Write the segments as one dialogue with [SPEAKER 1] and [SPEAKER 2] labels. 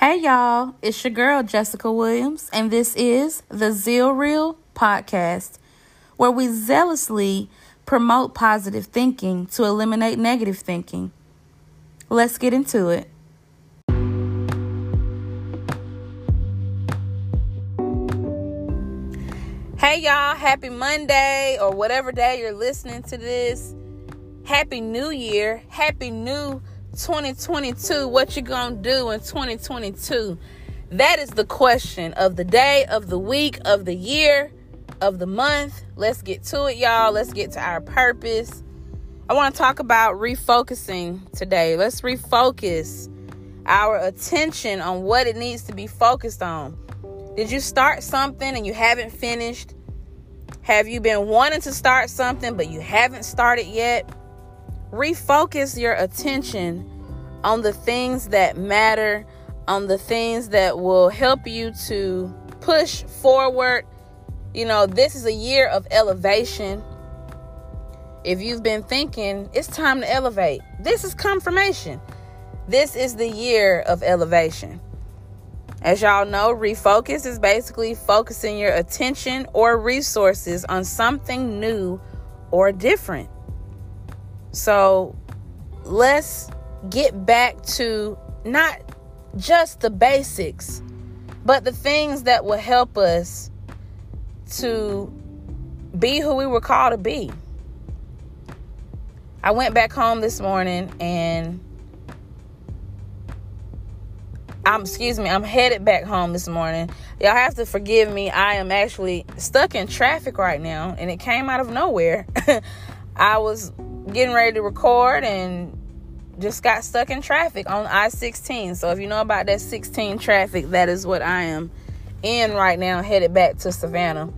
[SPEAKER 1] Hey y'all, it's your girl Jessica Williams, and this is the Zeal Real podcast, where we zealously promote positive thinking to eliminate negative thinking. Let's get into it. Hey y'all, happy Monday or whatever day you're listening to this. Happy New Year. Happy New 2022. What you to do in 2022? That is the question of the day, of the week, of the year, of the month. Let's get to it, y'all. Let's get to our purpose. I want to talk about refocusing today. Let's refocus our attention on what it needs to be focused on. Did you start something and you haven't finished? Have you been wanting to start something but you haven't started yet? Refocus your attention on the things that matter, on the things that will help you to push forward. You know, this is a year of elevation. If you've been thinking it's time to elevate, this is confirmation. This is the year of elevation. As y'all know, refocus is basically focusing your attention or resources on something new or different. So let's get back to not just the basics, but the things that will help us to be who we were called to be. I went back home this morning and I'm excuse me, I'm headed back home this morning. Y'all have to forgive me. I am actually stuck in traffic right now and it came out of nowhere. I was getting ready to record and just got stuck in traffic on I-16. So if you know about that 16 traffic, that is what I am in right now headed back to Savannah.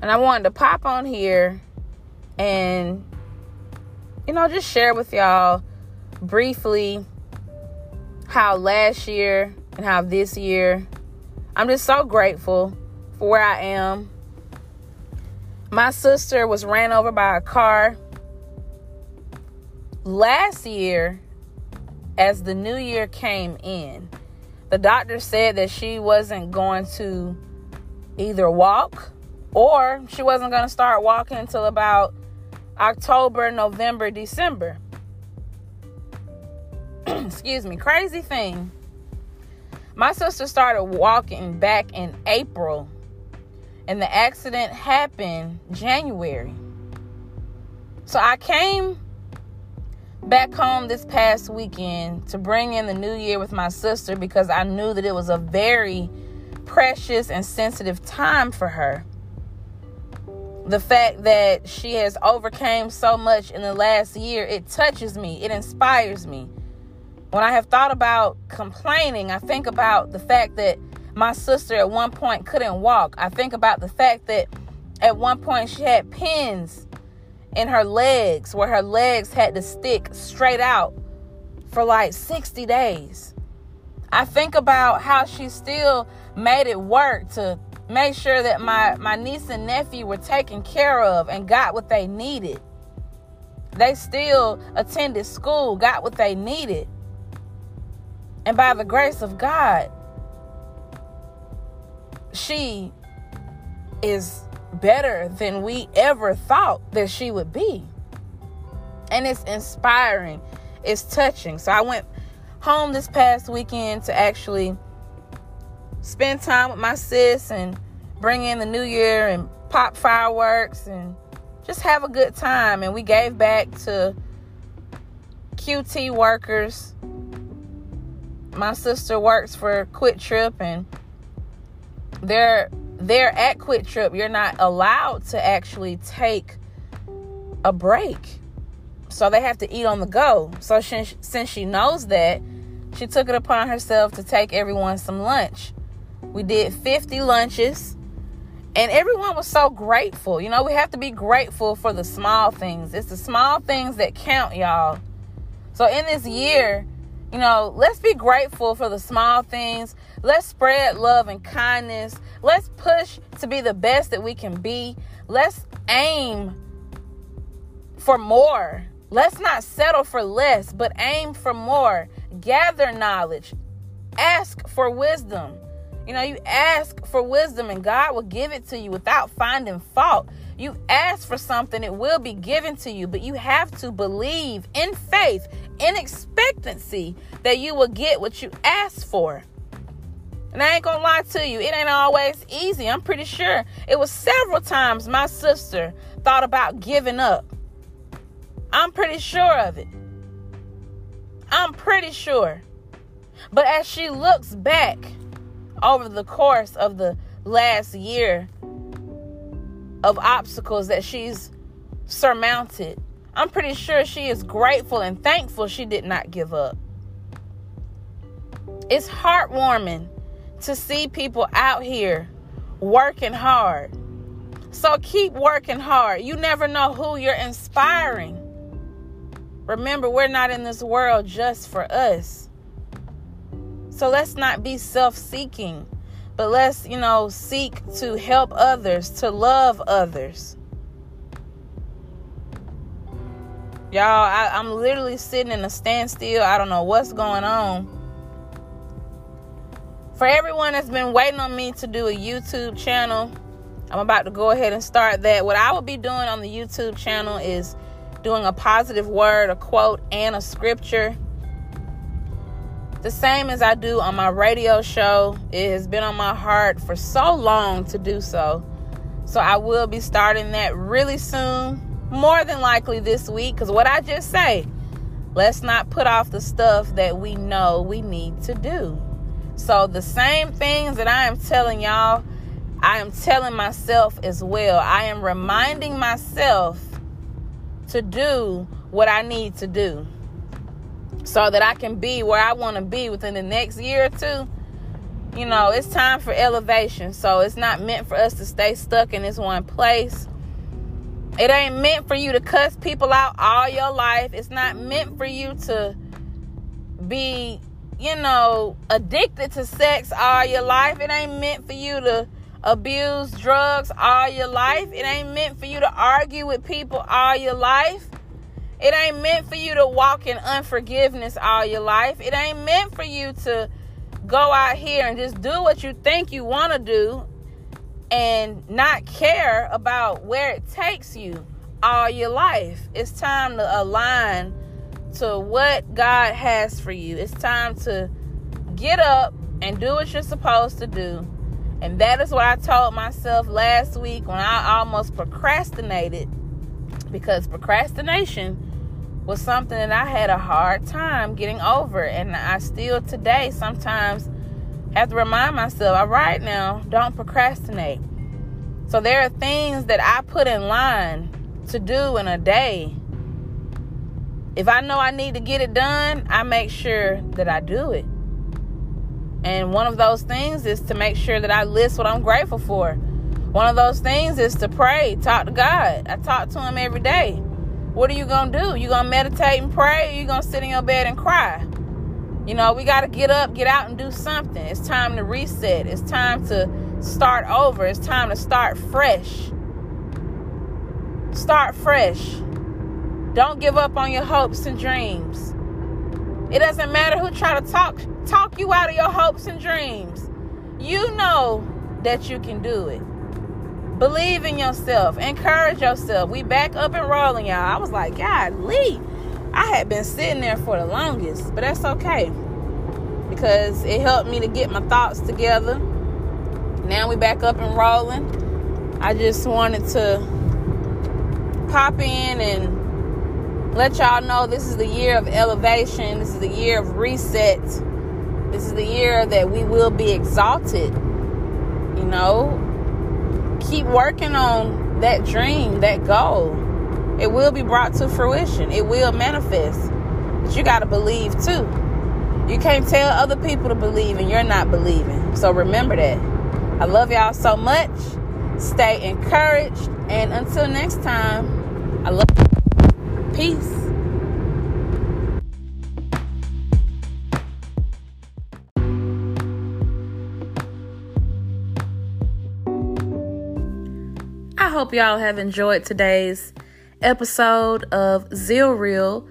[SPEAKER 1] And I wanted to pop on here and you know just share with y'all briefly how last year and how this year, I'm just so grateful for where I am. My sister was ran over by a car last year as the new year came in. The doctor said that she wasn't going to either walk or she wasn't going to start walking until about October, November, December. excuse me, crazy thing. My sister started walking back in April, and the accident happened January. So I came back home this past weekend to bring in the new year with my sister because I knew that it was a very precious and sensitive time for her. The fact that she has overcame so much in the last year, it touches me, it inspires me. When I have thought about complaining, I think about the fact that my sister at one point couldn't walk. I think about the fact that at one point she had pins in her legs where her legs had to stick straight out for like 60 days. I think about how she still made it work to make sure that my, my niece and nephew were taken care of and got what they needed. They still attended school, got what they needed. And by the grace of God, she is better than we ever thought that she would be. And it's inspiring, it's touching. So I went home this past weekend to actually spend time with my sis and bring in the new year and pop fireworks and just have a good time. And we gave back to QT workers my sister works for QuikTrip and they're they're at QuikTrip you're not allowed to actually take a break. So they have to eat on the go. So she, since she knows that she took it upon herself to take everyone some lunch. We did 50 lunches and everyone was so grateful. You know we have to be grateful for the small things. It's the small things that count y'all. So in this year you know, let's be grateful for the small things. Let's spread love and kindness. Let's push to be the best that we can be. Let's aim for more. Let's not settle for less, but aim for more. Gather knowledge. ask for wisdom. You know, you ask for wisdom and God will give it to you without finding fault. You ask for something, it will be given to you, but you have to believe in faith, in expectancy that you will get what you ask for. And I ain't gonna lie to you, it ain't always easy. I'm pretty sure it was several times my sister thought about giving up. I'm pretty sure of it. I'm pretty sure. But as she looks back over the course of the last year of obstacles that she's surmounted, I'm pretty sure she is grateful and thankful she did not give up. It's heartwarming to see people out here working hard. So keep working hard. You never know who you're inspiring. Remember, we're not in this world just for us. So let's not be self seeking, but let's, you know, seek to help others, to love others. Y'all, I, am literally sitting in a standstill. I don't know what's going on. For everyone that's been waiting on me to do a YouTube channel, I'm about to go ahead and start that. What I will be doing on the YouTube channel is doing a positive word, a quote, and a scripture. The same as I do on my radio show. It has been on my heart for so long to do so. So I will be starting that really soon, more than likely this week. Because what I just say, let's not put off the stuff that we know we need to do. So the same things that I am telling y'all, I am telling myself as well. I am reminding myself to do what I need to do so that I can be where I want to be within the next year or two. You know, it's time for elevation. So it's not meant for us to stay stuck in this one place. It ain't meant for you to cuss people out all your life. It's not meant for you to be you know, addicted to sex all your life. It ain't meant for you to abuse drugs all your life. It ain't meant for you to argue with people all your life. It ain't meant for you to walk in unforgiveness all your life. It ain't meant for you to go out here and just do what you think you want to do and not care about where it takes you all your life. It's time to align to what God has for you. It's time to get up and do what you're supposed to do. And that is what I told myself last week when I almost procrastinated because procrastination was something that I had a hard time getting over. And I still today sometimes have to remind myself, all right now, don't procrastinate. So there are things that I put in line to do in a day if I know I need to get it done, I make sure that I do it. And one of those things is to make sure that I list what I'm grateful for. One of those things is to pray, talk to God. I talk to Him every day. What are you going to do? You going to meditate and pray? Or you going to sit in your bed and cry? You know, we got to get up, get out, and do something. It's time to reset. It's time to start over. It's time to start fresh. Start fresh. Don't give up on your hopes and dreams. It doesn't matter who try to talk talk you out of your hopes and dreams. You know that you can do it. Believe in yourself. Encourage yourself. We back up and rolling, y'all. I was like, God, Lee. I had been sitting there for the longest, but that's okay because it helped me to get my thoughts together. Now we back up and rolling. I just wanted to pop in and let y'all know this is the year of elevation. This is the year of reset. This is the year that we will be exalted. You know, keep working on that dream, that goal. It will be brought to fruition, it will manifest. But you got to believe too. You can't tell other people to believe and you're not believing. So remember that. I love y'all so much. Stay encouraged. And until next time, I love you. Peace. I hope y'all have enjoyed today's episode of Zeal Real.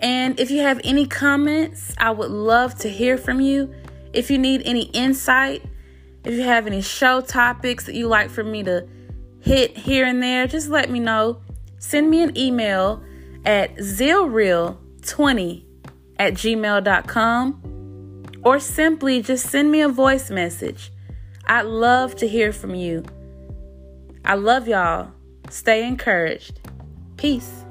[SPEAKER 1] And if you have any comments, I would love to hear from you. If you need any insight, if you have any show topics that you like for me to hit here and there, just let me know. Send me an email at zealreal20 at gmail.com or simply just send me a voice message. I'd love to hear from you. I love y'all. Stay encouraged. Peace.